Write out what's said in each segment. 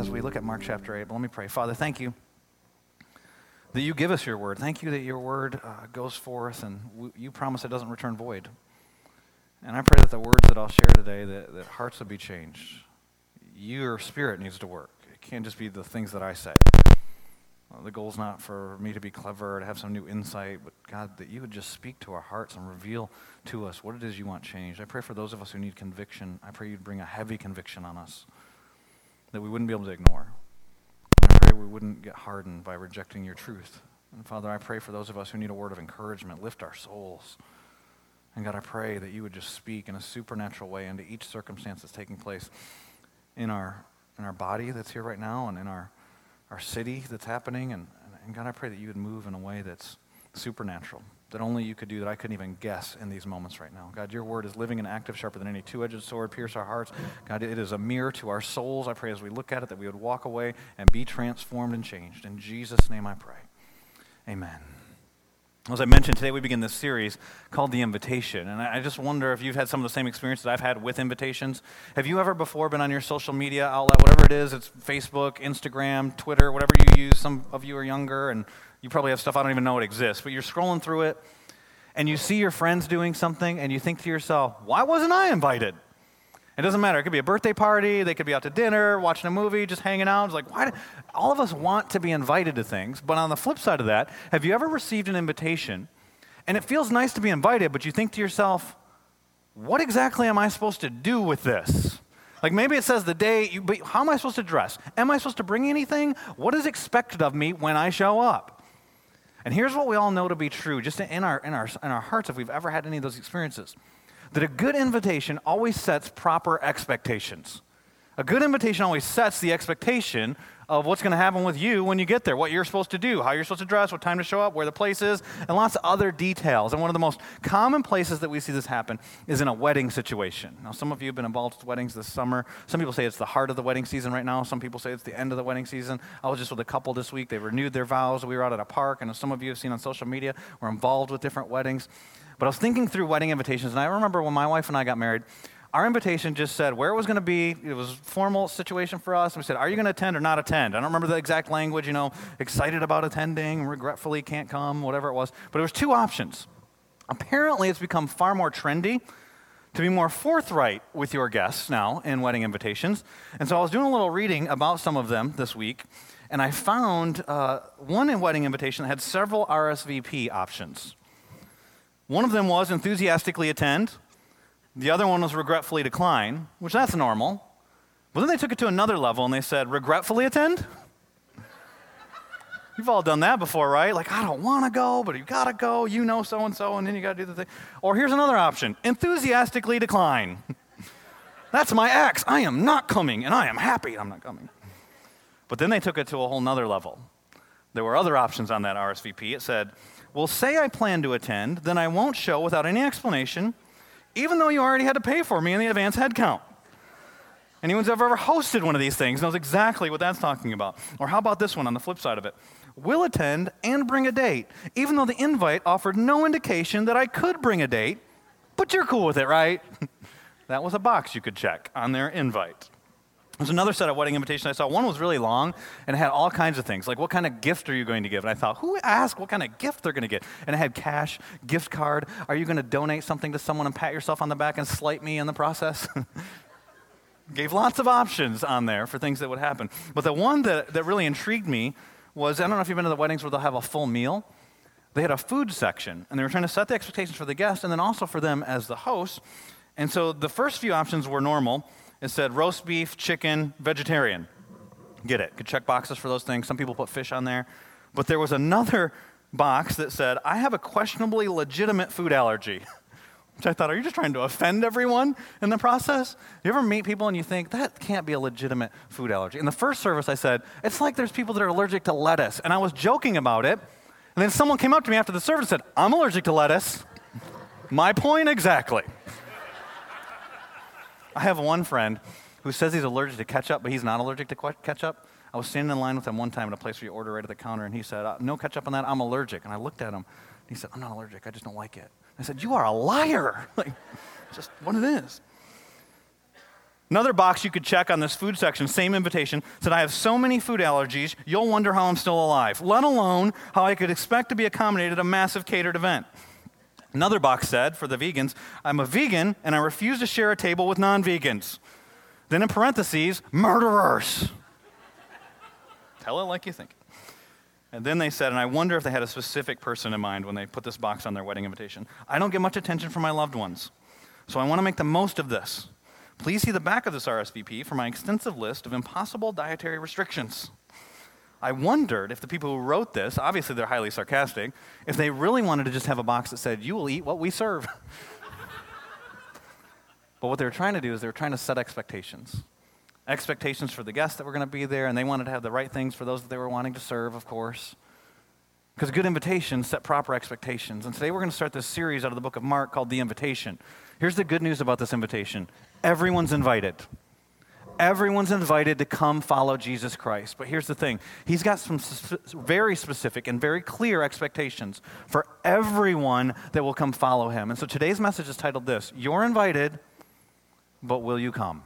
as we look at Mark chapter 8. But let me pray. Father, thank you that you give us your word. Thank you that your word uh, goes forth and w- you promise it doesn't return void. And I pray that the words that I'll share today, that, that hearts will be changed. Your spirit needs to work. It can't just be the things that I say. Well, the goal's not for me to be clever or to have some new insight, but God, that you would just speak to our hearts and reveal to us what it is you want changed. I pray for those of us who need conviction. I pray you'd bring a heavy conviction on us that we wouldn't be able to ignore. I pray we wouldn't get hardened by rejecting your truth. And Father, I pray for those of us who need a word of encouragement, lift our souls. And God, I pray that you would just speak in a supernatural way into each circumstance that's taking place in our, in our body that's here right now and in our, our city that's happening. And, and God, I pray that you would move in a way that's supernatural that only you could do that I couldn't even guess in these moments right now. God, your word is living and active, sharper than any two edged sword, pierce our hearts. God, it is a mirror to our souls. I pray as we look at it that we would walk away and be transformed and changed. In Jesus' name I pray. Amen. As I mentioned, today we begin this series called The Invitation. And I just wonder if you've had some of the same experiences I've had with invitations. Have you ever before been on your social media outlet, whatever it is, it's Facebook, Instagram, Twitter, whatever you use? Some of you are younger and you probably have stuff I don't even know it exists, but you're scrolling through it and you see your friends doing something and you think to yourself, why wasn't I invited? It doesn't matter. It could be a birthday party, they could be out to dinner, watching a movie, just hanging out. It's like, why? Do, all of us want to be invited to things, but on the flip side of that, have you ever received an invitation and it feels nice to be invited, but you think to yourself, what exactly am I supposed to do with this? Like maybe it says the day, you, but how am I supposed to dress? Am I supposed to bring anything? What is expected of me when I show up? And here's what we all know to be true, just in our, in, our, in our hearts, if we've ever had any of those experiences that a good invitation always sets proper expectations. A good invitation always sets the expectation of what's going to happen with you when you get there, what you're supposed to do, how you're supposed to dress, what time to show up, where the place is, and lots of other details. And one of the most common places that we see this happen is in a wedding situation. Now, some of you have been involved with weddings this summer. Some people say it's the heart of the wedding season right now. Some people say it's the end of the wedding season. I was just with a couple this week. They renewed their vows. We were out at a park, and some of you have seen on social media, we're involved with different weddings. But I was thinking through wedding invitations, and I remember when my wife and I got married, our invitation just said where it was going to be. It was formal situation for us. And we said, Are you going to attend or not attend? I don't remember the exact language, you know, excited about attending, regretfully can't come, whatever it was. But it was two options. Apparently, it's become far more trendy to be more forthright with your guests now in wedding invitations. And so I was doing a little reading about some of them this week, and I found uh, one wedding invitation that had several RSVP options. One of them was enthusiastically attend, the other one was regretfully decline, which that's normal. But then they took it to another level and they said, regretfully attend? You've all done that before, right? Like, I don't want to go, but you got to go. You know so and so, and then you got to do the thing. Or here's another option enthusiastically decline. That's my ex. I am not coming, and I am happy I'm not coming. But then they took it to a whole nother level. There were other options on that RSVP. It said, Well, say I plan to attend, then I won't show without any explanation even though you already had to pay for me in the advance headcount. Anyone's ever, ever hosted one of these things knows exactly what that's talking about. Or how about this one on the flip side of it? Will attend and bring a date, even though the invite offered no indication that I could bring a date, but you're cool with it, right? that was a box you could check on their invite. There's another set of wedding invitations I saw. One was really long and it had all kinds of things, like what kind of gift are you going to give? And I thought, who asked what kind of gift they're going to get? And it had cash, gift card. Are you going to donate something to someone and pat yourself on the back and slight me in the process? Gave lots of options on there for things that would happen. But the one that, that really intrigued me was I don't know if you've been to the weddings where they'll have a full meal. They had a food section, and they were trying to set the expectations for the guests and then also for them as the host. And so the first few options were normal it said roast beef, chicken, vegetarian. Get it. Could check boxes for those things. Some people put fish on there. But there was another box that said, I have a questionably legitimate food allergy. Which I thought, are you just trying to offend everyone in the process? You ever meet people and you think, that can't be a legitimate food allergy? In the first service, I said, it's like there's people that are allergic to lettuce. And I was joking about it. And then someone came up to me after the service and said, I'm allergic to lettuce. My point exactly. I have one friend who says he's allergic to ketchup, but he's not allergic to ketchup. I was standing in line with him one time at a place where you order right at the counter, and he said, uh, No ketchup on that, I'm allergic. And I looked at him, he said, I'm not allergic, I just don't like it. I said, You are a liar. like, just what it is. Another box you could check on this food section, same invitation, said, I have so many food allergies, you'll wonder how I'm still alive, let alone how I could expect to be accommodated at a massive catered event. Another box said, for the vegans, I'm a vegan and I refuse to share a table with non vegans. Then in parentheses, murderers. Tell it like you think. And then they said, and I wonder if they had a specific person in mind when they put this box on their wedding invitation. I don't get much attention from my loved ones, so I want to make the most of this. Please see the back of this RSVP for my extensive list of impossible dietary restrictions. I wondered if the people who wrote this, obviously they're highly sarcastic, if they really wanted to just have a box that said, You will eat what we serve. but what they were trying to do is they were trying to set expectations. Expectations for the guests that were going to be there, and they wanted to have the right things for those that they were wanting to serve, of course. Because good invitations set proper expectations. And today we're going to start this series out of the book of Mark called The Invitation. Here's the good news about this invitation everyone's invited. Everyone's invited to come follow Jesus Christ. But here's the thing He's got some very specific and very clear expectations for everyone that will come follow Him. And so today's message is titled this You're invited, but will you come?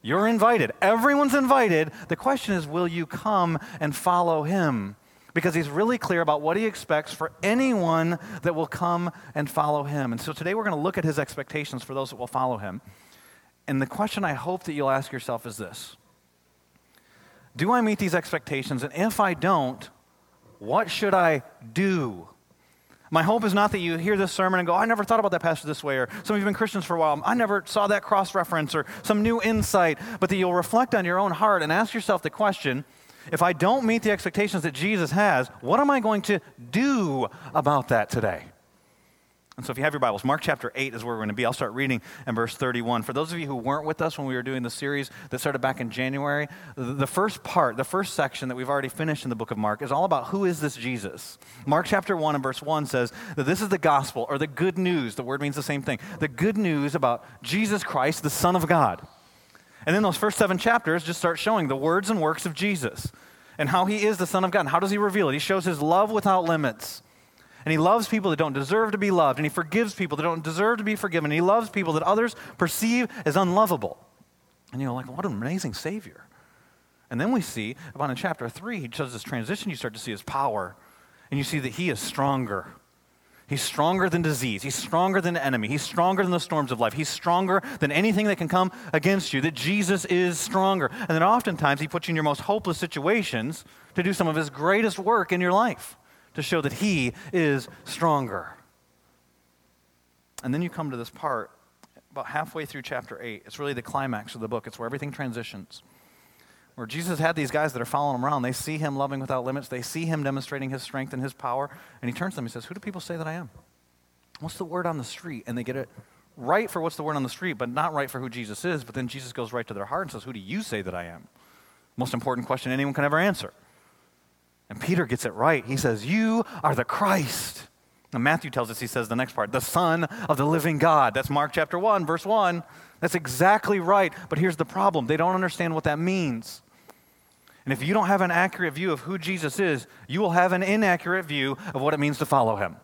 You're invited. Everyone's invited. The question is, will you come and follow Him? because he's really clear about what he expects for anyone that will come and follow him. And so today we're going to look at his expectations for those that will follow him. And the question I hope that you'll ask yourself is this Do I meet these expectations? And if I don't, what should I do? My hope is not that you hear this sermon and go, I never thought about that pastor this way, or some of you have been Christians for a while, I never saw that cross reference, or some new insight, but that you'll reflect on your own heart and ask yourself the question if I don't meet the expectations that Jesus has, what am I going to do about that today? And so, if you have your Bibles, Mark chapter 8 is where we're going to be. I'll start reading in verse 31. For those of you who weren't with us when we were doing the series that started back in January, the first part, the first section that we've already finished in the book of Mark is all about who is this Jesus. Mark chapter 1 and verse 1 says that this is the gospel or the good news. The word means the same thing. The good news about Jesus Christ, the Son of God. And then those first seven chapters just start showing the words and works of Jesus and how he is the Son of God. And how does he reveal it? He shows his love without limits. And he loves people that don't deserve to be loved. And he forgives people that don't deserve to be forgiven. And he loves people that others perceive as unlovable. And you're like, what an amazing Savior. And then we see, about in chapter 3, he does this transition. You start to see his power. And you see that he is stronger. He's stronger than disease. He's stronger than the enemy. He's stronger than the storms of life. He's stronger than anything that can come against you. That Jesus is stronger. And then oftentimes he puts you in your most hopeless situations to do some of his greatest work in your life to show that he is stronger. And then you come to this part about halfway through chapter 8. It's really the climax of the book, it's where everything transitions where Jesus had these guys that are following him around. They see him loving without limits. They see him demonstrating his strength and his power. And he turns to them and says, Who do people say that I am? What's the word on the street? And they get it right for what's the word on the street, but not right for who Jesus is. But then Jesus goes right to their heart and says, Who do you say that I am? Most important question anyone can ever answer. And Peter gets it right. He says, You are the Christ. Now, Matthew tells us, he says the next part, the Son of the living God. That's Mark chapter 1, verse 1. That's exactly right. But here's the problem they don't understand what that means. And if you don't have an accurate view of who Jesus is, you will have an inaccurate view of what it means to follow him.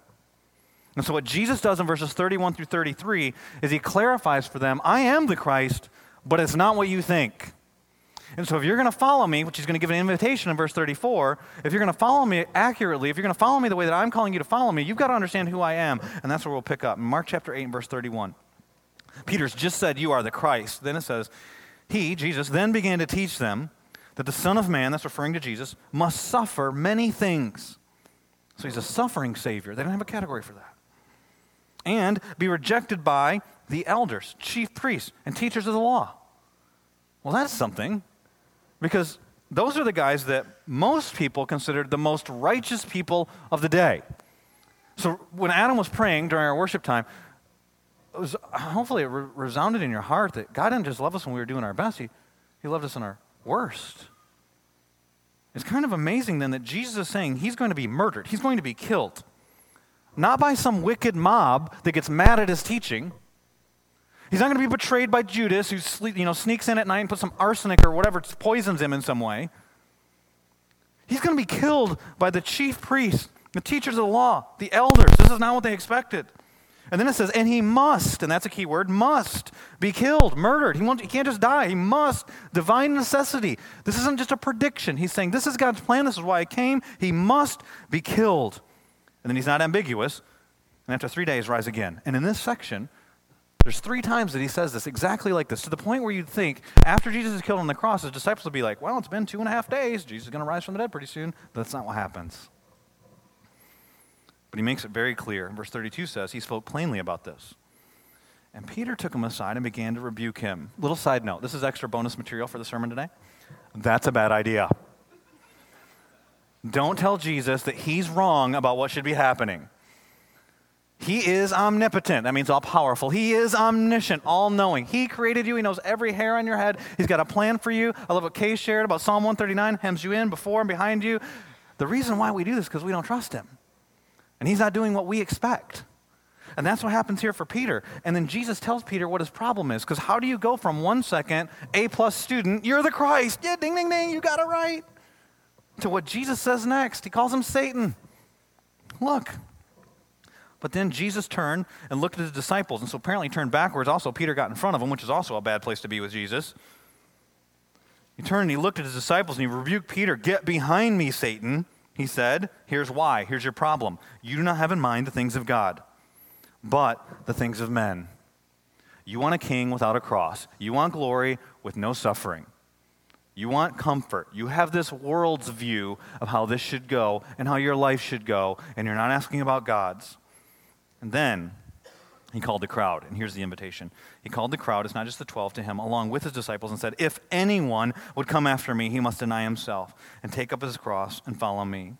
And so, what Jesus does in verses 31 through 33 is he clarifies for them I am the Christ, but it's not what you think. And so, if you're going to follow me, which he's going to give an invitation in verse 34, if you're going to follow me accurately, if you're going to follow me the way that I'm calling you to follow me, you've got to understand who I am. And that's where we'll pick up. Mark chapter 8 and verse 31. Peter's just said, You are the Christ. Then it says, He, Jesus, then began to teach them that the Son of Man, that's referring to Jesus, must suffer many things. So he's a suffering Savior. They don't have a category for that. And be rejected by the elders, chief priests, and teachers of the law. Well, that's something because those are the guys that most people considered the most righteous people of the day. So when Adam was praying during our worship time, it was, hopefully it re- resounded in your heart that God didn't just love us when we were doing our best, He, he loved us in our worst. It's kind of amazing then that Jesus is saying he's going to be murdered, he's going to be killed. Not by some wicked mob that gets mad at his teaching. He's not going to be betrayed by Judas, who you know, sneaks in at night and puts some arsenic or whatever, poisons him in some way. He's going to be killed by the chief priests, the teachers of the law, the elders. This is not what they expected. And then it says, and he must, and that's a key word, must be killed, murdered. He, won't, he can't just die. He must. Divine necessity. This isn't just a prediction. He's saying, this is God's plan. This is why I came. He must be killed. And then he's not ambiguous. And after three days, rise again. And in this section, there's three times that he says this exactly like this, to the point where you'd think after Jesus is killed on the cross, his disciples would be like, well, it's been two and a half days. Jesus is going to rise from the dead pretty soon. That's not what happens. But he makes it very clear. Verse 32 says he spoke plainly about this. And Peter took him aside and began to rebuke him. Little side note this is extra bonus material for the sermon today. That's a bad idea. Don't tell Jesus that he's wrong about what should be happening. He is omnipotent. That means all powerful. He is omniscient, all knowing. He created you. He knows every hair on your head. He's got a plan for you. I love what Kay shared about Psalm 139 hems you in before and behind you. The reason why we do this is because we don't trust him. And he's not doing what we expect. And that's what happens here for Peter. And then Jesus tells Peter what his problem is. Because how do you go from one second, A plus student, you're the Christ, yeah, ding, ding, ding, you got it right, to what Jesus says next? He calls him Satan. Look. But then Jesus turned and looked at his disciples. And so apparently turned backwards. Also, Peter got in front of him, which is also a bad place to be with Jesus. He turned and he looked at his disciples and he rebuked Peter, Get behind me, Satan. He said, Here's why. Here's your problem. You do not have in mind the things of God, but the things of men. You want a king without a cross. You want glory with no suffering. You want comfort. You have this world's view of how this should go and how your life should go, and you're not asking about God's. And then he called the crowd, and here's the invitation. He called the crowd, it's not just the 12, to him, along with his disciples, and said, If anyone would come after me, he must deny himself and take up his cross and follow me.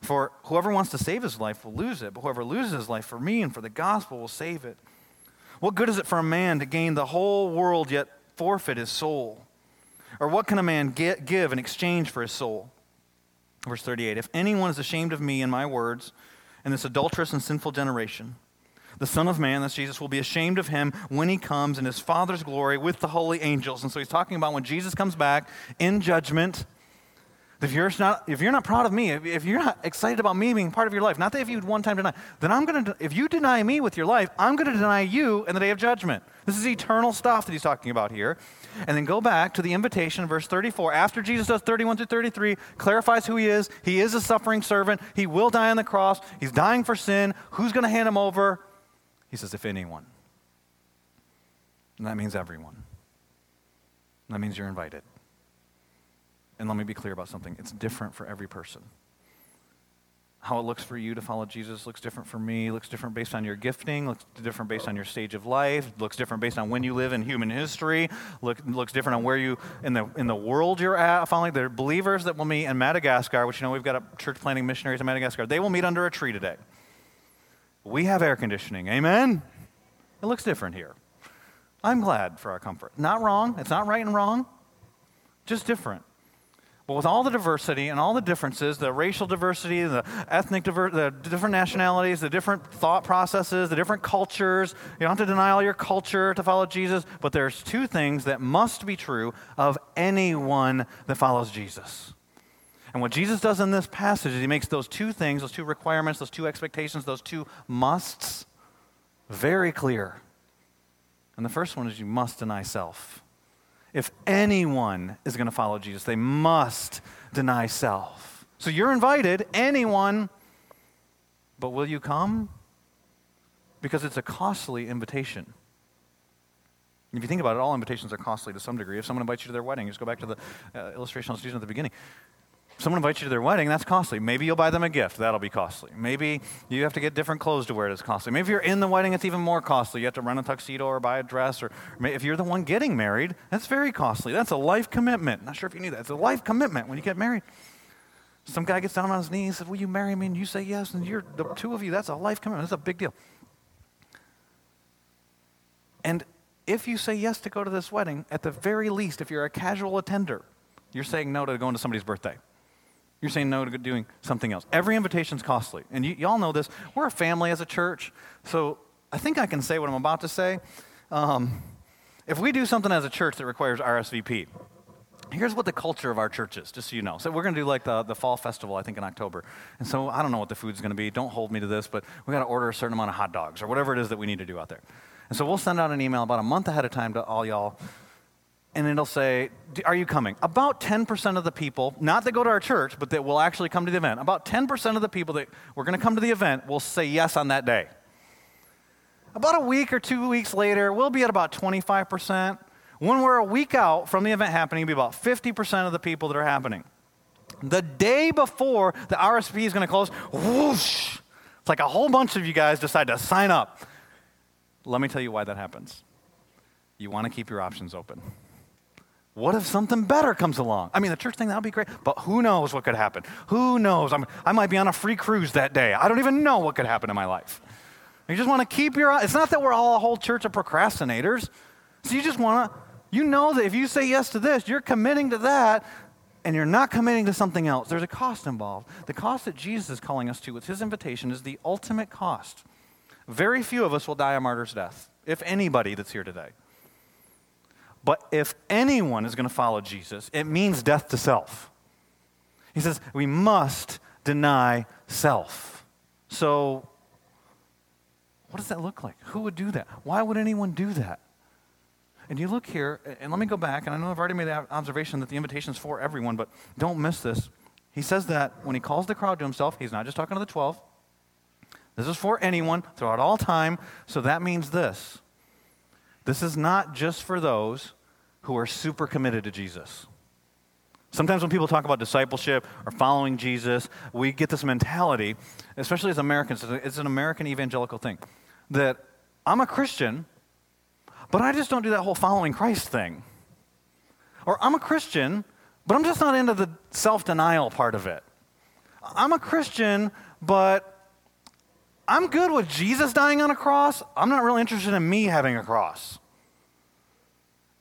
For whoever wants to save his life will lose it, but whoever loses his life for me and for the gospel will save it. What good is it for a man to gain the whole world yet forfeit his soul? Or what can a man get, give in exchange for his soul? Verse 38 If anyone is ashamed of me and my words in this adulterous and sinful generation, the Son of Man, that's Jesus, will be ashamed of him when he comes in his Father's glory with the holy angels. And so he's talking about when Jesus comes back in judgment. If you're not, if you're not proud of me, if you're not excited about me being part of your life, not that if you one time deny, then I'm going to, if you deny me with your life, I'm going to deny you in the day of judgment. This is eternal stuff that he's talking about here. And then go back to the invitation, verse 34. After Jesus does 31 through 33, clarifies who he is. He is a suffering servant. He will die on the cross. He's dying for sin. Who's going to hand him over? He says, if anyone. And that means everyone. That means you're invited. And let me be clear about something it's different for every person. How it looks for you to follow Jesus looks different for me, looks different based on your gifting, looks different based on your stage of life, looks different based on when you live in human history, look, looks different on where you, in the, in the world you're at. Following the believers that will meet in Madagascar, which you know we've got a church planting missionaries in Madagascar, they will meet under a tree today. We have air conditioning. Amen? It looks different here. I'm glad for our comfort. Not wrong. It's not right and wrong, just different. But with all the diversity and all the differences, the racial diversity, the ethnic diversity, the different nationalities, the different thought processes, the different cultures, you don't have to deny all your culture to follow Jesus, but there's two things that must be true of anyone that follows Jesus. And what Jesus does in this passage is he makes those two things, those two requirements, those two expectations, those two musts very clear. And the first one is you must deny self. If anyone is going to follow Jesus, they must deny self. So you're invited, anyone, but will you come? Because it's a costly invitation. If you think about it, all invitations are costly to some degree. If someone invites you to their wedding, just go back to the uh, illustration I was using at the beginning someone invites you to their wedding, that's costly. Maybe you'll buy them a gift, that'll be costly. Maybe you have to get different clothes to wear, it's costly. Maybe if you're in the wedding, it's even more costly. You have to rent a tuxedo or buy a dress, or if you're the one getting married, that's very costly. That's a life commitment. Not sure if you knew that. It's a life commitment when you get married. Some guy gets down on his knees and says, Will you marry me? And you say yes, and you're the two of you, that's a life commitment. That's a big deal. And if you say yes to go to this wedding, at the very least, if you're a casual attender, you're saying no to going to somebody's birthday. You're saying no to doing something else. Every invitation is costly. And you, all know this. We're a family as a church. So I think I can say what I'm about to say. Um, if we do something as a church that requires RSVP, here's what the culture of our church is, just so you know. So we're going to do like the, the fall festival, I think, in October. And so I don't know what the food's going to be. Don't hold me to this, but we got to order a certain amount of hot dogs or whatever it is that we need to do out there. And so we'll send out an email about a month ahead of time to all y'all. And it'll say, Are you coming? About 10% of the people, not that go to our church, but that will actually come to the event, about 10% of the people that we're going to come to the event will say yes on that day. About a week or two weeks later, we'll be at about 25%. When we're a week out from the event happening, it'll be about 50% of the people that are happening. The day before the RSP is going to close, whoosh, it's like a whole bunch of you guys decide to sign up. Let me tell you why that happens. You want to keep your options open. What if something better comes along? I mean, the church thing, that would be great, but who knows what could happen? Who knows? I'm, i might be on a free cruise that day. I don't even know what could happen in my life. You just want to keep your It's not that we're all a whole church of procrastinators. So you just want to, you know that if you say yes to this, you're committing to that, and you're not committing to something else. There's a cost involved. The cost that Jesus is calling us to with his invitation is the ultimate cost. Very few of us will die a martyr's death, if anybody that's here today. But if anyone is going to follow Jesus, it means death to self. He says we must deny self. So what does that look like? Who would do that? Why would anyone do that? And you look here, and let me go back, and I know I've already made the observation that the invitation is for everyone, but don't miss this. He says that when he calls the crowd to himself, he's not just talking to the 12. This is for anyone throughout all time, so that means this. This is not just for those who are super committed to Jesus. Sometimes when people talk about discipleship or following Jesus, we get this mentality, especially as Americans, it's an American evangelical thing that I'm a Christian, but I just don't do that whole following Christ thing. Or I'm a Christian, but I'm just not into the self denial part of it. I'm a Christian, but I'm good with Jesus dying on a cross. I'm not really interested in me having a cross.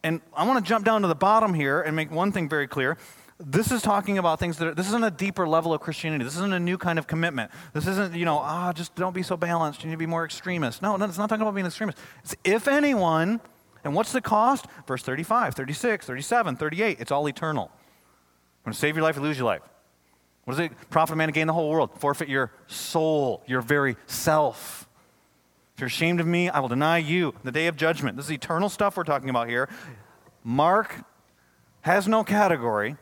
And I want to jump down to the bottom here and make one thing very clear this is talking about things that are, this isn't a deeper level of Christianity. This isn't a new kind of commitment. This isn't, you know, ah, just don't be so balanced. You need to be more extremist. No, no, it's not talking about being extremist. It's if anyone, and what's the cost? Verse 35, 36, 37, 38. It's all eternal. To save your life or lose your life. What does it profit a man to gain the whole world? Forfeit your soul, your very self. If you're ashamed of me, I will deny you the day of judgment. This is eternal stuff we're talking about here. Mark has no category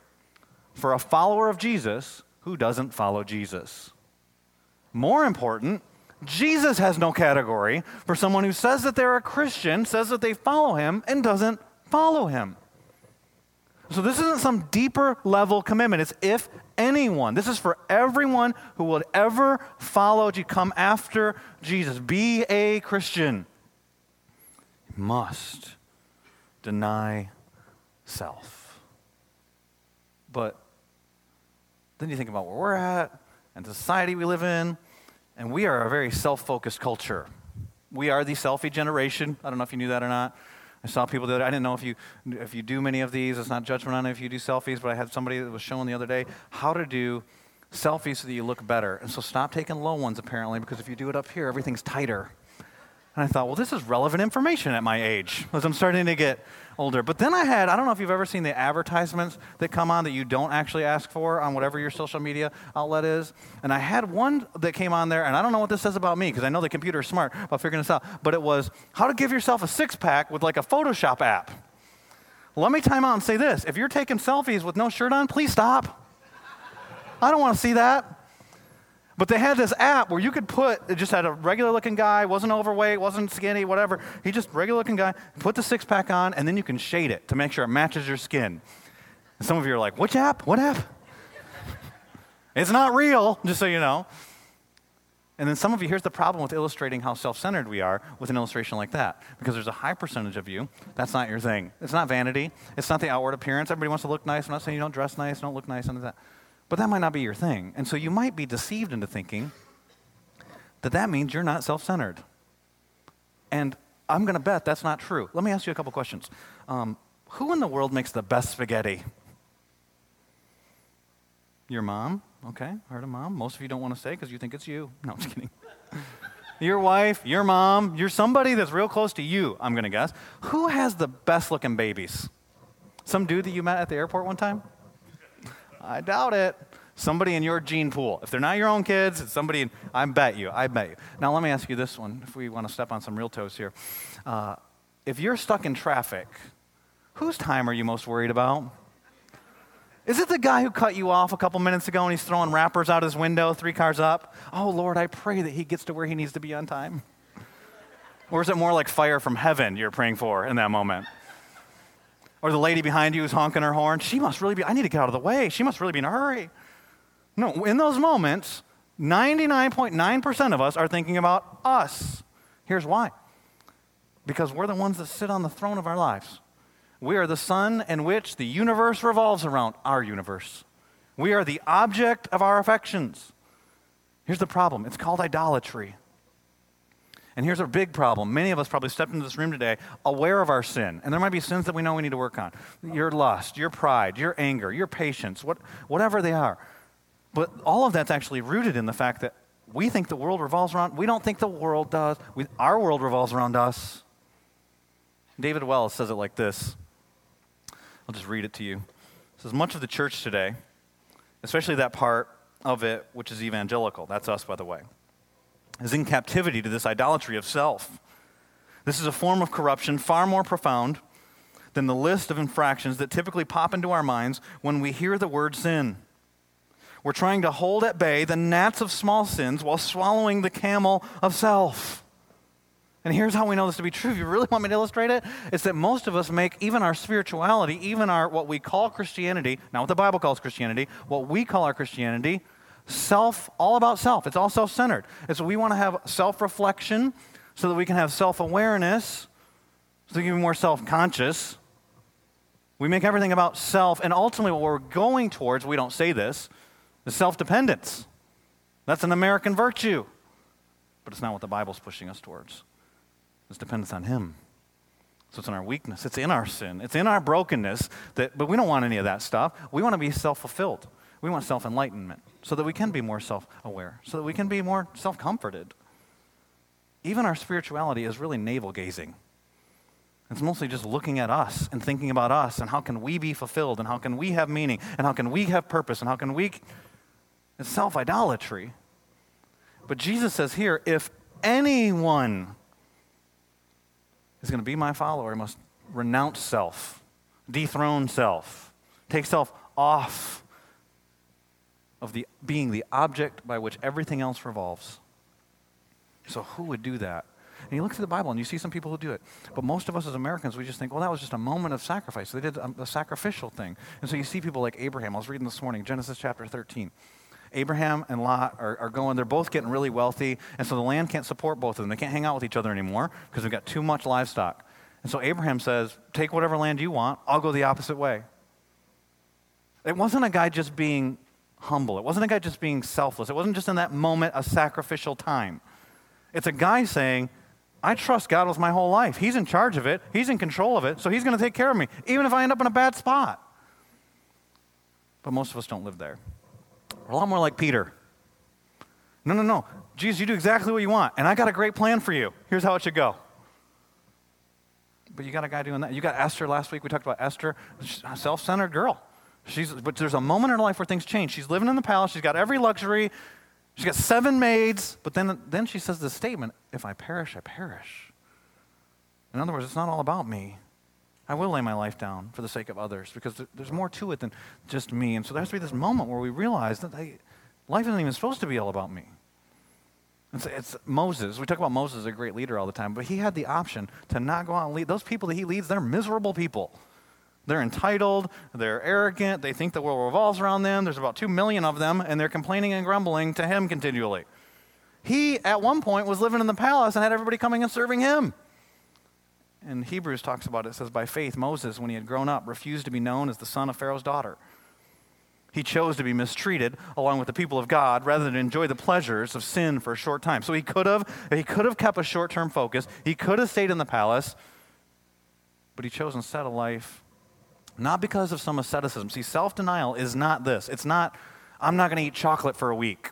for a follower of Jesus who doesn't follow Jesus. More important, Jesus has no category for someone who says that they're a Christian, says that they follow him, and doesn't follow him. So this isn't some deeper level commitment. It's if anyone. This is for everyone who would ever follow to come after Jesus. Be a Christian. Must deny self. But then you think about where we're at and the society we live in, and we are a very self focused culture. We are the selfie generation. I don't know if you knew that or not. I saw people that I didn't know if you if you do many of these. It's not judgment on if you do selfies, but I had somebody that was showing the other day how to do selfies so that you look better. And so stop taking low ones apparently because if you do it up here, everything's tighter. And I thought, well, this is relevant information at my age as I'm starting to get older. But then I had, I don't know if you've ever seen the advertisements that come on that you don't actually ask for on whatever your social media outlet is. And I had one that came on there, and I don't know what this says about me because I know the computer is smart about figuring this out, but it was how to give yourself a six pack with like a Photoshop app. let me time out and say this if you're taking selfies with no shirt on, please stop. I don't want to see that. But they had this app where you could put, it just had a regular looking guy, wasn't overweight, wasn't skinny, whatever. He just regular looking guy, put the six pack on, and then you can shade it to make sure it matches your skin. And some of you are like, which app? What app? it's not real, just so you know. And then some of you, here's the problem with illustrating how self centered we are with an illustration like that. Because there's a high percentage of you, that's not your thing. It's not vanity, it's not the outward appearance. Everybody wants to look nice. I'm not saying you don't dress nice, don't look nice, and that. But that might not be your thing. And so you might be deceived into thinking that that means you're not self centered. And I'm going to bet that's not true. Let me ask you a couple questions. Um, who in the world makes the best spaghetti? Your mom? Okay, heard of mom. Most of you don't want to say because you think it's you. No, I'm just kidding. your wife, your mom, you're somebody that's real close to you, I'm going to guess. Who has the best looking babies? Some dude that you met at the airport one time? I doubt it. Somebody in your gene pool. If they're not your own kids, it's somebody, in, I bet you, I bet you. Now, let me ask you this one, if we want to step on some real toes here. Uh, if you're stuck in traffic, whose time are you most worried about? Is it the guy who cut you off a couple minutes ago and he's throwing wrappers out his window, three cars up? Oh, Lord, I pray that he gets to where he needs to be on time. Or is it more like fire from heaven you're praying for in that moment? Or the lady behind you who's honking her horn, she must really be, I need to get out of the way. She must really be in a hurry. No, in those moments, 99.9% of us are thinking about us. Here's why because we're the ones that sit on the throne of our lives. We are the sun in which the universe revolves around, our universe. We are the object of our affections. Here's the problem it's called idolatry. And here's a big problem. Many of us probably stepped into this room today aware of our sin. And there might be sins that we know we need to work on your lust, your pride, your anger, your patience, what, whatever they are. But all of that's actually rooted in the fact that we think the world revolves around, we don't think the world does. We, our world revolves around us. David Wells says it like this I'll just read it to you. Says, Much of the church today, especially that part of it which is evangelical, that's us, by the way, is in captivity to this idolatry of self. This is a form of corruption far more profound than the list of infractions that typically pop into our minds when we hear the word sin. We're trying to hold at bay the gnats of small sins while swallowing the camel of self. And here's how we know this to be true. If you really want me to illustrate it, it's that most of us make even our spirituality, even our what we call Christianity, not what the Bible calls Christianity, what we call our Christianity, self, all about self. It's all self centered. And so we want to have self reflection so that we can have self awareness, so we can be more self conscious. We make everything about self, and ultimately, what we're going towards, we don't say this, is self dependence. That's an American virtue, but it's not what the Bible's pushing us towards. It's dependence on Him. So it's in our weakness, it's in our sin, it's in our brokenness. That, but we don't want any of that stuff. We want to be self fulfilled. We want self enlightenment so that we can be more self aware, so that we can be more self comforted. Even our spirituality is really navel gazing. It's mostly just looking at us and thinking about us and how can we be fulfilled and how can we have meaning and how can we have purpose and how can we. It's self idolatry. But Jesus says here if anyone is going to be my follower, he must renounce self, dethrone self, take self off of the, being the object by which everything else revolves. So, who would do that? And you look through the Bible and you see some people who do it. But most of us as Americans, we just think, well, that was just a moment of sacrifice. They did a, a sacrificial thing. And so you see people like Abraham. I was reading this morning, Genesis chapter 13. Abraham and Lot are, are, going, they're both getting really wealthy, and so the land can't support both of them. They can't hang out with each other anymore because they've got too much livestock. And so Abraham says, Take whatever land you want, I'll go the opposite way. It wasn't a guy just being humble, it wasn't a guy just being selfless, it wasn't just in that moment a sacrificial time. It's a guy saying, I trust God with my whole life. He's in charge of it, He's in control of it, so He's going to take care of me, even if I end up in a bad spot. But most of us don't live there. We're a lot more like Peter. No, no, no. Jesus, you do exactly what you want, and I got a great plan for you. Here's how it should go. But you got a guy doing that. You got Esther last week. We talked about Esther, a self centered girl. She's, but there's a moment in her life where things change. She's living in the palace, she's got every luxury, she's got seven maids, but then, then she says this statement if I perish, I perish. In other words, it's not all about me. I will lay my life down for the sake of others because there's more to it than just me. And so there has to be this moment where we realize that life isn't even supposed to be all about me. It's, it's, Moses. We talk about Moses as a great leader all the time, but he had the option to not go out and lead. Those people that he leads, they're miserable people. They're entitled, they're arrogant, they think the world revolves around them. There's about two million of them, and they're complaining and grumbling to him continually. He, at one point, was living in the palace and had everybody coming and serving him And Hebrews talks about it. It says, By faith, Moses, when he had grown up, refused to be known as the son of Pharaoh's daughter. He chose to be mistreated along with the people of God rather than enjoy the pleasures of sin for a short time. So he could have, he could have kept a short term focus. He could have stayed in the palace, but he chose instead a life not because of some asceticism. See, self denial is not this. It's not, I'm not going to eat chocolate for a week.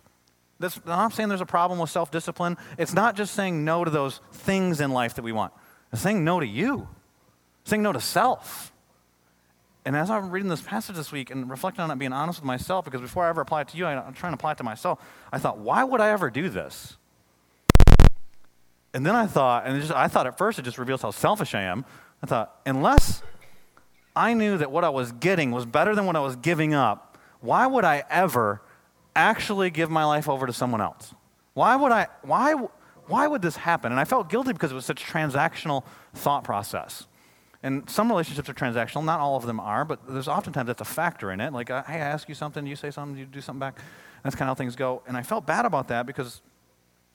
This, I'm saying there's a problem with self discipline. It's not just saying no to those things in life that we want it's saying no to you, saying no to self. and as I'm reading this passage this week and reflecting on it, being honest with myself, because before I ever apply it to you, I'm trying to apply it to myself, I thought, why would I ever do this? And then I thought, and just, I thought at first it just reveals how selfish I am. I thought, unless I knew that what I was getting was better than what I was giving up, why would I ever actually give my life over to someone else? Why would I, why, why would this happen? And I felt guilty because it was such a transactional thought process. And some relationships are transactional, not all of them are, but there's oftentimes that's a factor in it. Like, uh, hey, I ask you something, you say something, you do something back. That's kind of how things go. And I felt bad about that because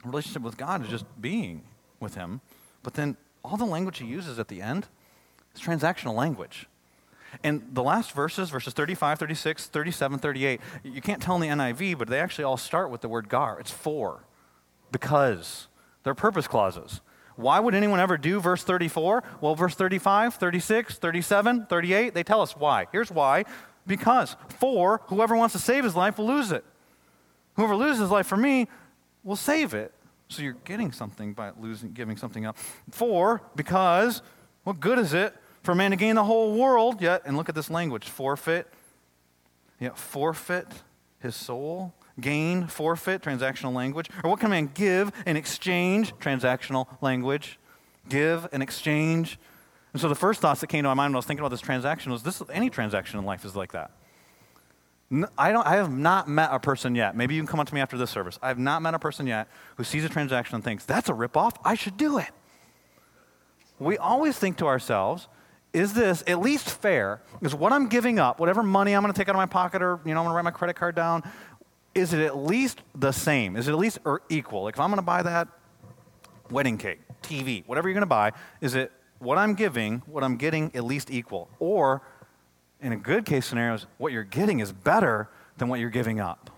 relationship with God is just being with Him. But then all the language He uses at the end is transactional language. And the last verses, verses 35, 36, 37, 38, you can't tell in the NIV, but they actually all start with the word gar. It's for, because. They're purpose clauses. Why would anyone ever do verse 34? Well, verse 35, 36, 37, 38, they tell us why. Here's why. Because. For, whoever wants to save his life will lose it. Whoever loses his life for me will save it. So you're getting something by losing, giving something up. For, because, what good is it for man to gain the whole world, yet, and look at this language forfeit, yet forfeit his soul, gain, forfeit, transactional language. Or what can a man give in exchange, transactional language, give and exchange. And so the first thoughts that came to my mind when I was thinking about this transaction was this any transaction in life is like that. I, don't, I have not met a person yet. Maybe you can come up to me after this service. I have not met a person yet who sees a transaction and thinks, that's a ripoff. I should do it. We always think to ourselves, is this at least fair? Is what I'm giving up, whatever money I'm going to take out of my pocket or, you know, I'm going to write my credit card down, is it at least the same? Is it at least or equal? Like if I'm going to buy that wedding cake, TV, whatever you're going to buy, is it what I'm giving, what I'm getting at least equal? Or in a good case scenario, what you're getting is better than what you're giving up.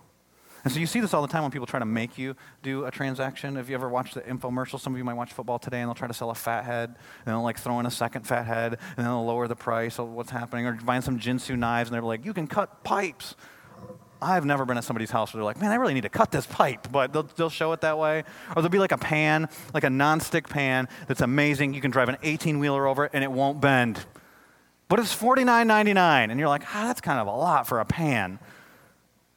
And so you see this all the time when people try to make you do a transaction. Have you ever watched the infomercial? Some of you might watch football today and they'll try to sell a fat head and they'll like throw in a second fat head and then they'll lower the price of what's happening or buying some Ginsu knives and they're like, you can cut pipes. I've never been at somebody's house where they're like, man, I really need to cut this pipe, but they'll, they'll show it that way. Or there'll be like a pan, like a non-stick pan that's amazing. You can drive an 18 wheeler over it and it won't bend. But it's $49.99. And you're like, ah, that's kind of a lot for a pan.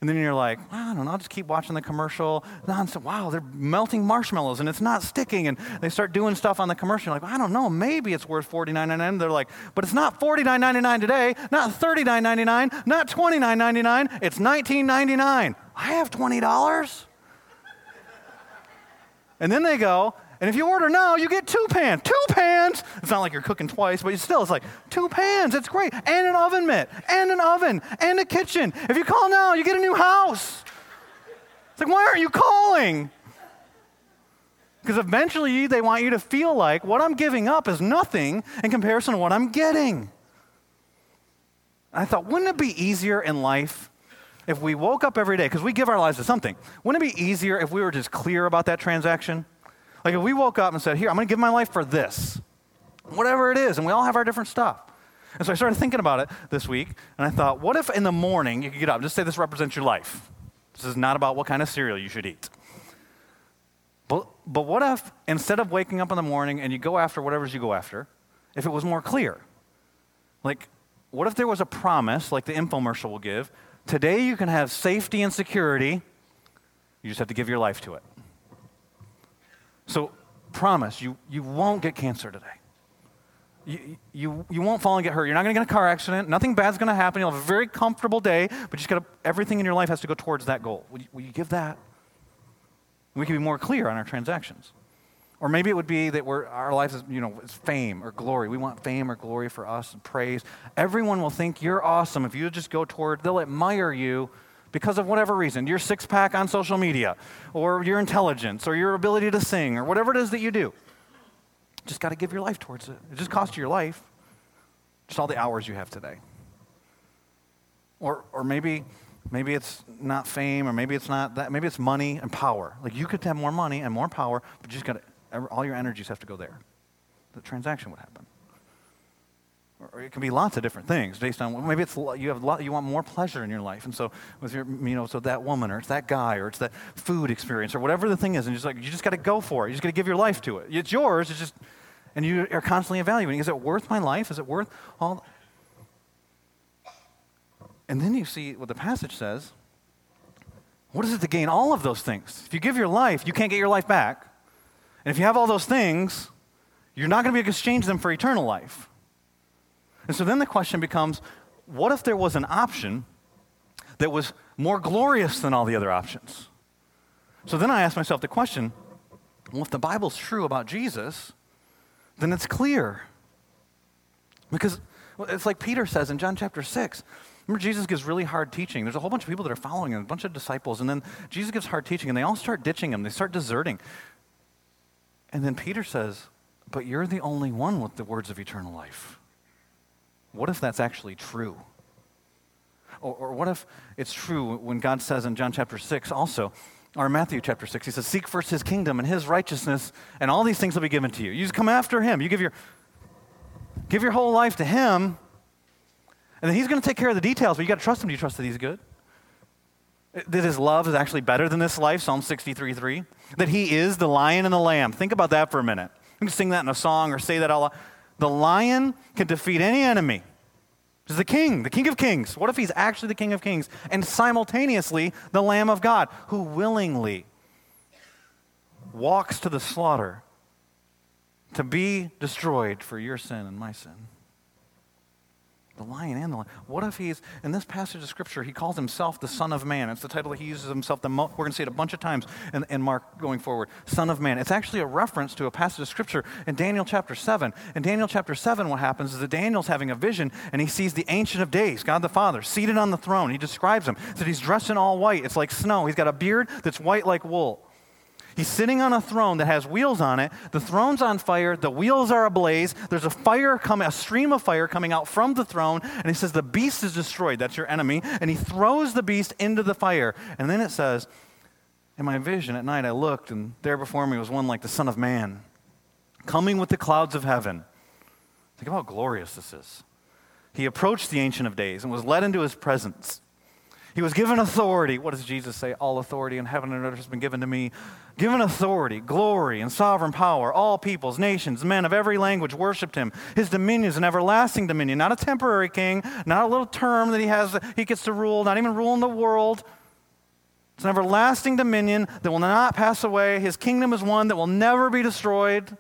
And then you're like, I don't know, I'll just keep watching the commercial. Nonsense. Wow, they're melting marshmallows and it's not sticking. And they start doing stuff on the commercial. You're like, I don't know, maybe it's worth $49.99. They're like, but it's not $49.99 today, not $39.99, not $29.99, it's $19.99. I have $20. and then they go, and if you order now, you get two pans. Two pans! It's not like you're cooking twice, but still, it's like two pans. It's great. And an oven mitt, and an oven, and a kitchen. If you call now, you get a new house. It's like, why aren't you calling? Because eventually they want you to feel like what I'm giving up is nothing in comparison to what I'm getting. I thought, wouldn't it be easier in life if we woke up every day, because we give our lives to something, wouldn't it be easier if we were just clear about that transaction? Like if we woke up and said, Here, I'm going to give my life for this, whatever it is, and we all have our different stuff. And so I started thinking about it this week, and I thought, what if in the morning you could get up, just say this represents your life? This is not about what kind of cereal you should eat. But, but what if instead of waking up in the morning and you go after whatever you go after, if it was more clear? Like, what if there was a promise, like the infomercial will give? Today you can have safety and security, you just have to give your life to it. So, promise, you, you won't get cancer today. You, you, you won't fall and get hurt. You're not going to get a car accident. Nothing bad's going to happen. You'll have a very comfortable day, but you got everything in your life has to go towards that goal. Will you, will you give that? We can be more clear on our transactions. Or maybe it would be that we're, our life is, you know, it's fame or glory. We want fame or glory for us and praise. Everyone will think you're awesome if you just go toward, they'll admire you because of whatever reason your six pack on social media, or your intelligence, or your ability to sing, or whatever it is that you do. Just got to give your life towards it. It just costs you your life, just all the hours you have today. Or, or maybe, maybe it's not fame, or maybe it's not that. Maybe it's money and power. Like you could have more money and more power, but you just got all your energies have to go there. The transaction would happen or it can be lots of different things based on maybe it's you have you want more pleasure in your life and so with your you know so that woman or it's that guy or it's that food experience or whatever the thing is and just like you just got to go for it you just got to give your life to it it's yours it's just and you are constantly evaluating is it worth my life is it worth all And then you see what the passage says. What is it to gain all of those things? If you give your life, you can't get your life back. And if you have all those things, you're not going to be able to exchange them for eternal life. And so then the question becomes what if there was an option that was more glorious than all the other options? So then I ask myself the question well, if the Bible's true about Jesus, then it's clear. Because it's like Peter says in John chapter 6. Remember, Jesus gives really hard teaching. There's a whole bunch of people that are following him, a bunch of disciples, and then Jesus gives hard teaching, and they all start ditching him. They start deserting. And then Peter says, But you're the only one with the words of eternal life. What if that's actually true? Or, or what if it's true when God says in John chapter 6 also, or Matthew chapter 6, he says, Seek first his kingdom and his righteousness, and all these things will be given to you. You just come after him. You give your, give your whole life to him, and then he's going to take care of the details, but you got to trust him. Do you trust that he's good? That his love is actually better than this life, Psalm 63 3. That he is the lion and the lamb. Think about that for a minute. You can sing that in a song or say that loud. The lion can defeat any enemy. He's the king, the king of kings. What if he's actually the king of kings and simultaneously the Lamb of God who willingly walks to the slaughter to be destroyed for your sin and my sin? The lion and the lion. What if he's, in this passage of Scripture, he calls himself the Son of Man. It's the title that he uses himself the most. We're going to see it a bunch of times in, in Mark going forward. Son of Man. It's actually a reference to a passage of Scripture in Daniel chapter 7. In Daniel chapter 7, what happens is that Daniel's having a vision and he sees the Ancient of Days, God the Father, seated on the throne. He describes him. That he's dressed in all white. It's like snow. He's got a beard that's white like wool. He's sitting on a throne that has wheels on it. The throne's on fire. The wheels are ablaze. There's a fire coming, a stream of fire coming out from the throne. And he says, The beast is destroyed. That's your enemy. And he throws the beast into the fire. And then it says, In my vision at night, I looked, and there before me was one like the Son of Man, coming with the clouds of heaven. Think about how glorious this is. He approached the Ancient of Days and was led into his presence. He was given authority. What does Jesus say? All authority in heaven and earth has been given to me. Given authority, glory, and sovereign power. All peoples, nations, men of every language worshiped him. His dominion is an everlasting dominion, not a temporary king, not a little term that he has that he gets to rule, not even rule in the world. It's an everlasting dominion that will not pass away. His kingdom is one that will never be destroyed.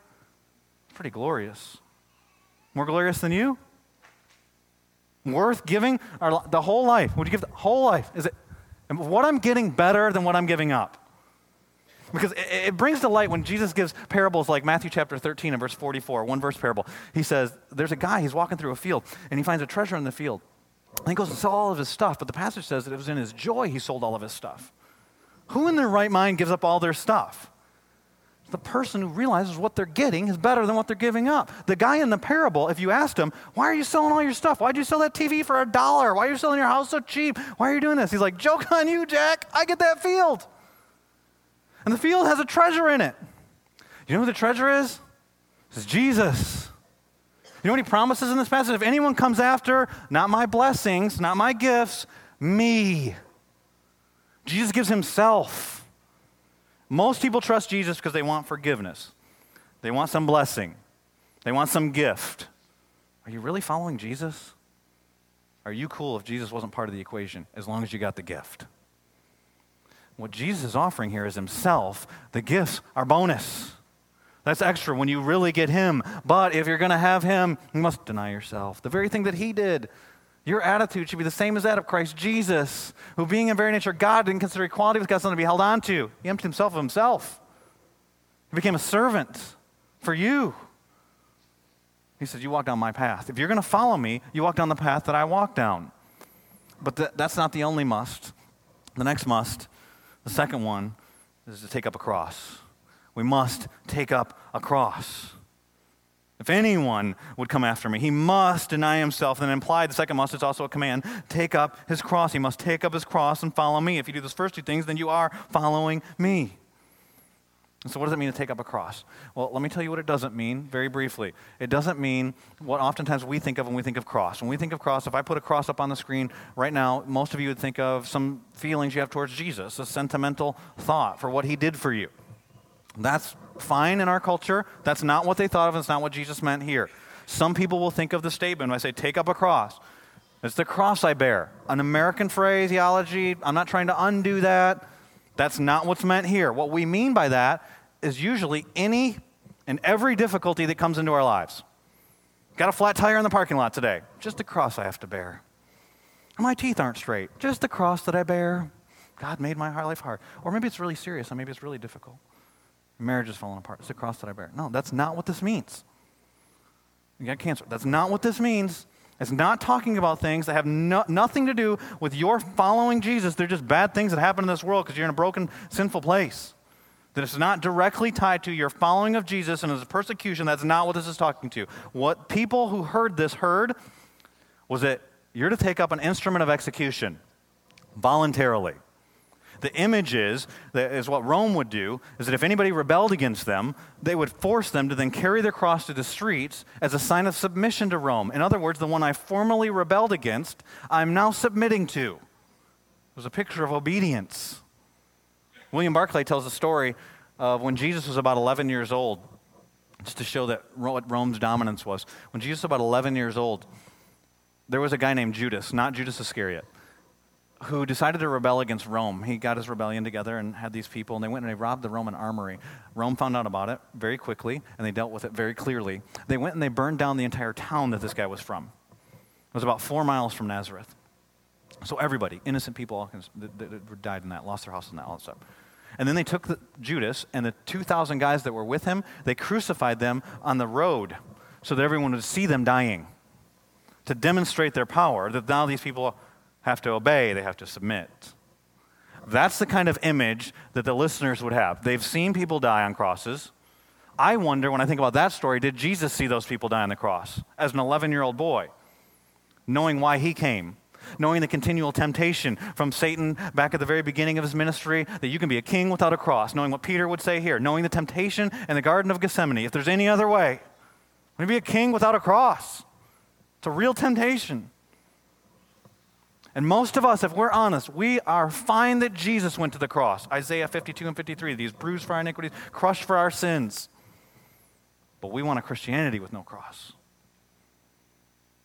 Pretty glorious. More glorious than you? Worth giving our, the whole life? Would you give the whole life? Is it what I'm getting better than what I'm giving up? Because it, it brings to light when Jesus gives parables like Matthew chapter 13 and verse 44, one verse parable. He says, There's a guy, he's walking through a field, and he finds a treasure in the field. And he goes and sell all of his stuff, but the passage says that it was in his joy he sold all of his stuff. Who in their right mind gives up all their stuff? The person who realizes what they're getting is better than what they're giving up. The guy in the parable, if you asked him, Why are you selling all your stuff? Why'd you sell that TV for a dollar? Why are you selling your house so cheap? Why are you doing this? He's like, Joke on you, Jack. I get that field. And the field has a treasure in it. You know who the treasure is? It's Jesus. You know what he promises in this passage? If anyone comes after, not my blessings, not my gifts, me. Jesus gives himself. Most people trust Jesus because they want forgiveness, they want some blessing, they want some gift. Are you really following Jesus? Are you cool if Jesus wasn't part of the equation as long as you got the gift? What Jesus is offering here is Himself. The gifts are bonus. That's extra when you really get Him. But if you're going to have Him, you must deny yourself. The very thing that He did. Your attitude should be the same as that of Christ Jesus, who, being in very nature God, didn't consider equality with God something to be held on to. He emptied himself of himself. He became a servant for you. He said, You walk down my path. If you're going to follow me, you walk down the path that I walk down. But th- that's not the only must. The next must, the second one, is to take up a cross. We must take up a cross. If anyone would come after me, he must deny himself. And implied, the second must is also a command take up his cross. He must take up his cross and follow me. If you do those first two things, then you are following me. And so, what does it mean to take up a cross? Well, let me tell you what it doesn't mean very briefly. It doesn't mean what oftentimes we think of when we think of cross. When we think of cross, if I put a cross up on the screen right now, most of you would think of some feelings you have towards Jesus, a sentimental thought for what he did for you. That's fine in our culture. That's not what they thought of, it's not what Jesus meant here. Some people will think of the statement when I say, take up a cross. It's the cross I bear. An American phraseology. I'm not trying to undo that. That's not what's meant here. What we mean by that is usually any and every difficulty that comes into our lives. Got a flat tire in the parking lot today. Just the cross I have to bear. My teeth aren't straight. Just the cross that I bear. God made my life hard. Or maybe it's really serious, or maybe it's really difficult. Marriage is falling apart. It's the cross that I bear. No, that's not what this means. You got cancer. That's not what this means. It's not talking about things that have no, nothing to do with your following Jesus. They're just bad things that happen in this world because you're in a broken, sinful place. That it's not directly tied to your following of Jesus and his persecution. That's not what this is talking to. What people who heard this heard was that you're to take up an instrument of execution voluntarily. The image is, that is what Rome would do, is that if anybody rebelled against them, they would force them to then carry their cross to the streets as a sign of submission to Rome. In other words, the one I formerly rebelled against, I'm now submitting to. It was a picture of obedience. William Barclay tells a story of when Jesus was about 11 years old, just to show that what Rome's dominance was. When Jesus was about 11 years old, there was a guy named Judas, not Judas Iscariot who decided to rebel against Rome. He got his rebellion together and had these people, and they went and they robbed the Roman armory. Rome found out about it very quickly, and they dealt with it very clearly. They went and they burned down the entire town that this guy was from. It was about four miles from Nazareth. So everybody, innocent people, died in that, lost their houses in that, all that stuff. And then they took the, Judas and the 2,000 guys that were with him, they crucified them on the road so that everyone would see them dying to demonstrate their power, that now these people have to obey, they have to submit. That's the kind of image that the listeners would have. They've seen people die on crosses. I wonder, when I think about that story, did Jesus see those people die on the cross as an 11 year old boy, knowing why he came? Knowing the continual temptation from Satan back at the very beginning of his ministry that you can be a king without a cross, knowing what Peter would say here, knowing the temptation in the Garden of Gethsemane. If there's any other way, to be a king without a cross. It's a real temptation. And most of us, if we're honest, we are fine that Jesus went to the cross. Isaiah 52 and 53, these bruised for our iniquities, crushed for our sins. But we want a Christianity with no cross.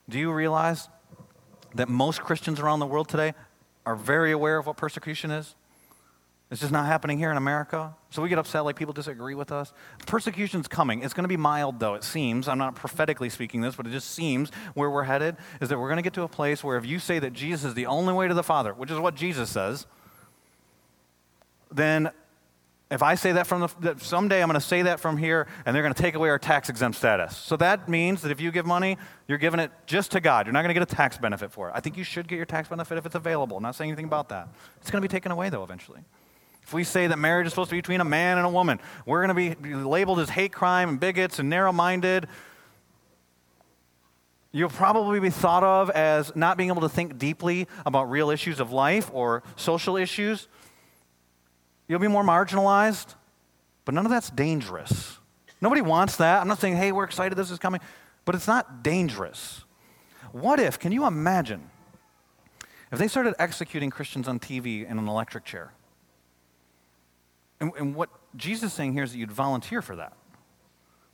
Do you realize that most Christians around the world today are very aware of what persecution is? It's just not happening here in America. So we get upset like people disagree with us. Persecution's coming. It's going to be mild, though, it seems. I'm not prophetically speaking this, but it just seems where we're headed is that we're going to get to a place where if you say that Jesus is the only way to the Father, which is what Jesus says, then if I say that from the, that someday I'm going to say that from here, and they're going to take away our tax exempt status. So that means that if you give money, you're giving it just to God. You're not going to get a tax benefit for it. I think you should get your tax benefit if it's available. I'm not saying anything about that. It's going to be taken away, though, eventually. If we say that marriage is supposed to be between a man and a woman, we're going to be labeled as hate crime and bigots and narrow minded. You'll probably be thought of as not being able to think deeply about real issues of life or social issues. You'll be more marginalized, but none of that's dangerous. Nobody wants that. I'm not saying, hey, we're excited this is coming, but it's not dangerous. What if, can you imagine, if they started executing Christians on TV in an electric chair? And, and what Jesus is saying here is that you'd volunteer for that.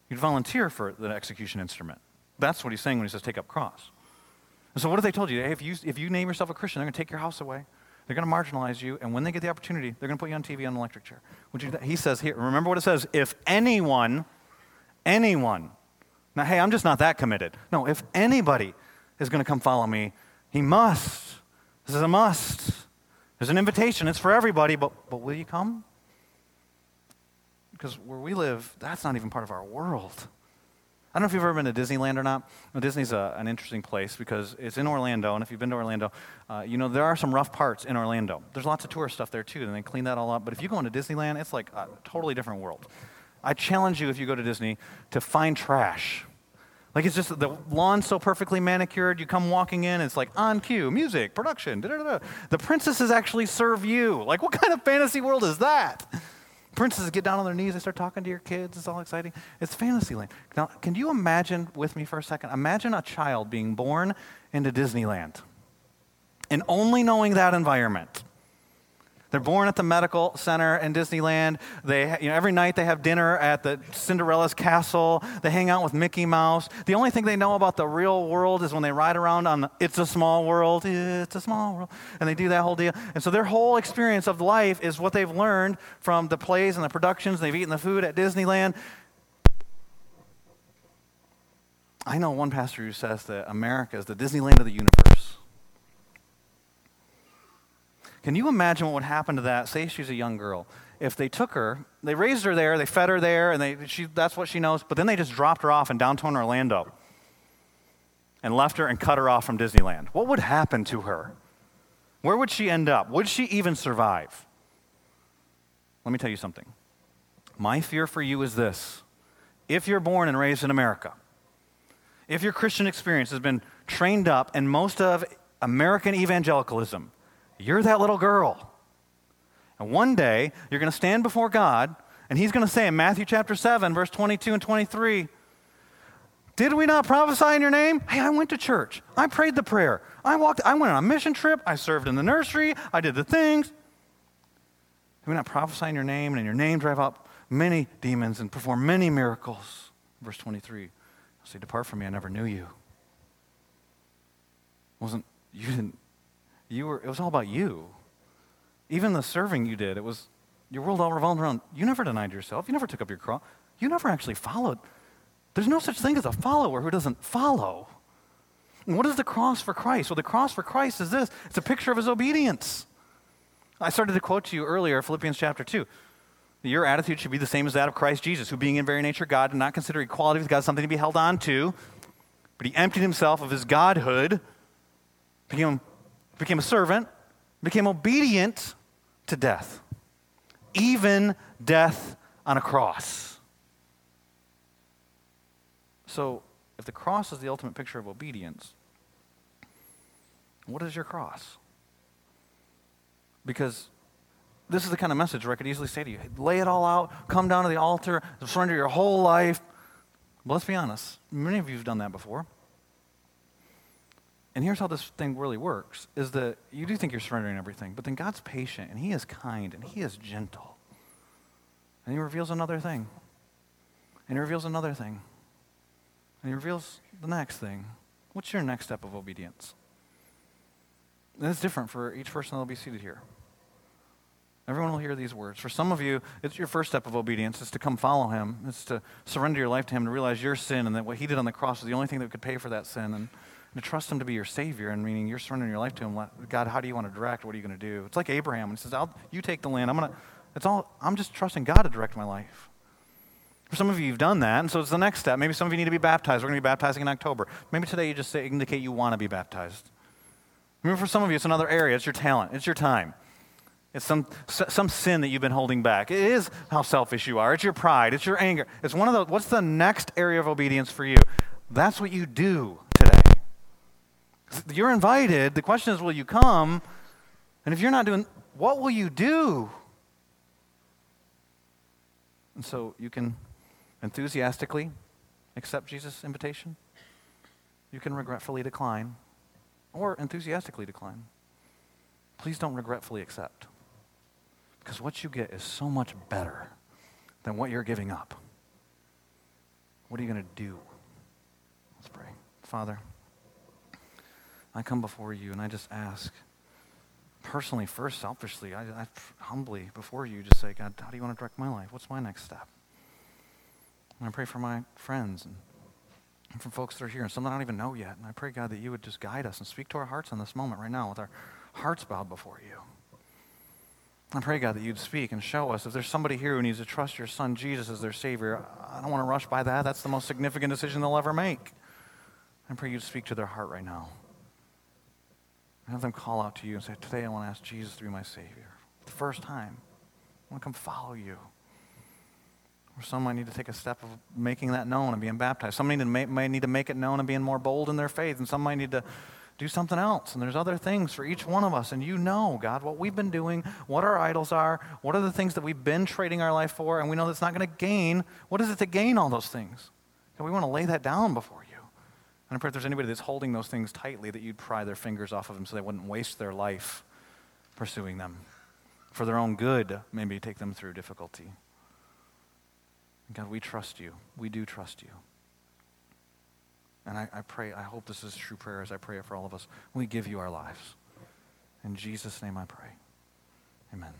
You'd volunteer for the execution instrument. That's what he's saying when he says take up cross. And so what if they told you, hey, if you, if you name yourself a Christian, they're going to take your house away. They're going to marginalize you, and when they get the opportunity, they're going to put you on TV on an electric chair. Would you, he says here, remember what it says, if anyone, anyone, now, hey, I'm just not that committed. No, if anybody is going to come follow me, he must. This is a must. There's an invitation. It's for everybody, but, but will you come? Because where we live, that's not even part of our world. I don't know if you've ever been to Disneyland or not. Well, Disney's a, an interesting place because it's in Orlando, and if you've been to Orlando, uh, you know there are some rough parts in Orlando. There's lots of tourist stuff there too, and they clean that all up. But if you go into Disneyland, it's like a totally different world. I challenge you if you go to Disney to find trash. Like it's just the lawn's so perfectly manicured. You come walking in, it's like on cue, music, production. Da-da-da. The princesses actually serve you. Like what kind of fantasy world is that? Princesses get down on their knees, they start talking to your kids, it's all exciting. It's Fantasyland. Now, can you imagine with me for a second? Imagine a child being born into Disneyland and only knowing that environment. They're born at the medical center in Disneyland. They, you know, every night they have dinner at the Cinderella's castle. They hang out with Mickey Mouse. The only thing they know about the real world is when they ride around on the, It's a Small World. It's a small world. And they do that whole deal. And so their whole experience of life is what they've learned from the plays and the productions. They've eaten the food at Disneyland. I know one pastor who says that America is the Disneyland of the universe. Can you imagine what would happen to that? Say she's a young girl. If they took her, they raised her there, they fed her there, and they, she, that's what she knows, but then they just dropped her off in downtown Orlando and left her and cut her off from Disneyland. What would happen to her? Where would she end up? Would she even survive? Let me tell you something. My fear for you is this if you're born and raised in America, if your Christian experience has been trained up in most of American evangelicalism, you're that little girl. And one day, you're going to stand before God, and He's going to say in Matthew chapter 7, verse 22 and 23, Did we not prophesy in your name? Hey, I went to church. I prayed the prayer. I walked, I went on a mission trip. I served in the nursery. I did the things. Did we not prophesy in your name, and in your name drive out many demons and perform many miracles? Verse 23. Say, Depart from me, I never knew you. Wasn't you didn't you were, it was all about you. Even the serving you did, it was, your world all revolved around, you never denied yourself. You never took up your cross. You never actually followed. There's no such thing as a follower who doesn't follow. And what is the cross for Christ? Well, the cross for Christ is this it's a picture of his obedience. I started to quote to you earlier, Philippians chapter 2. Your attitude should be the same as that of Christ Jesus, who, being in very nature God, did not consider equality with God something to be held on to, but he emptied himself of his godhood, became became a servant, became obedient to death, even death on a cross. So, if the cross is the ultimate picture of obedience, what is your cross? Because this is the kind of message where I could easily say to you, lay it all out, come down to the altar, surrender your whole life. But let's be honest, many of you have done that before. And here's how this thing really works is that you do think you're surrendering everything, but then God's patient and He is kind and He is gentle. And He reveals another thing. And He reveals another thing. And He reveals the next thing. What's your next step of obedience? And it's different for each person that will be seated here. Everyone will hear these words. For some of you, it's your first step of obedience is to come follow him. It's to surrender your life to him, to realize your sin and that what he did on the cross is the only thing that could pay for that sin. And to trust Him to be your Savior, and meaning you're surrendering your life to Him. God, how do you want to direct? What are you going to do? It's like Abraham. And he says, I'll, "You take the land. I'm gonna." It's all. I'm just trusting God to direct my life. For some of you, you've done that, and so it's the next step. Maybe some of you need to be baptized. We're going to be baptizing in October. Maybe today you just say, indicate you want to be baptized. Maybe for some of you, it's another area. It's your talent. It's your time. It's some, some sin that you've been holding back. It is how selfish you are. It's your pride. It's your anger. It's one of those. What's the next area of obedience for you? That's what you do you're invited. The question is, will you come? And if you're not doing, what will you do? And so you can enthusiastically accept Jesus' invitation. You can regretfully decline or enthusiastically decline. Please don't regretfully accept. Because what you get is so much better than what you're giving up. What are you going to do? Let's pray. Father, I come before you and I just ask, personally, first, selfishly, I, I humbly before you just say, God, how do you want to direct my life? What's my next step? And I pray for my friends and, and for folks that are here and some that I don't even know yet. And I pray, God, that you would just guide us and speak to our hearts in this moment right now with our hearts bowed before you. I pray, God, that you'd speak and show us if there's somebody here who needs to trust your son Jesus as their Savior. I don't want to rush by that. That's the most significant decision they'll ever make. I pray you'd speak to their heart right now. Have them call out to you and say, Today I want to ask Jesus to be my Savior. The first time. I want to come follow you. Or some might need to take a step of making that known and being baptized. Some need to might need to make it known and being more bold in their faith. And some might need to do something else. And there's other things for each one of us. And you know, God, what we've been doing, what our idols are, what are the things that we've been trading our life for, and we know that's not going to gain. What is it to gain all those things? And we want to lay that down before you. And I pray if there's anybody that's holding those things tightly, that you'd pry their fingers off of them so they wouldn't waste their life pursuing them. for their own good, maybe take them through difficulty. God, we trust you. We do trust you. And I, I pray, I hope this is true prayer as I pray it for all of us. We give you our lives. In Jesus' name I pray. Amen.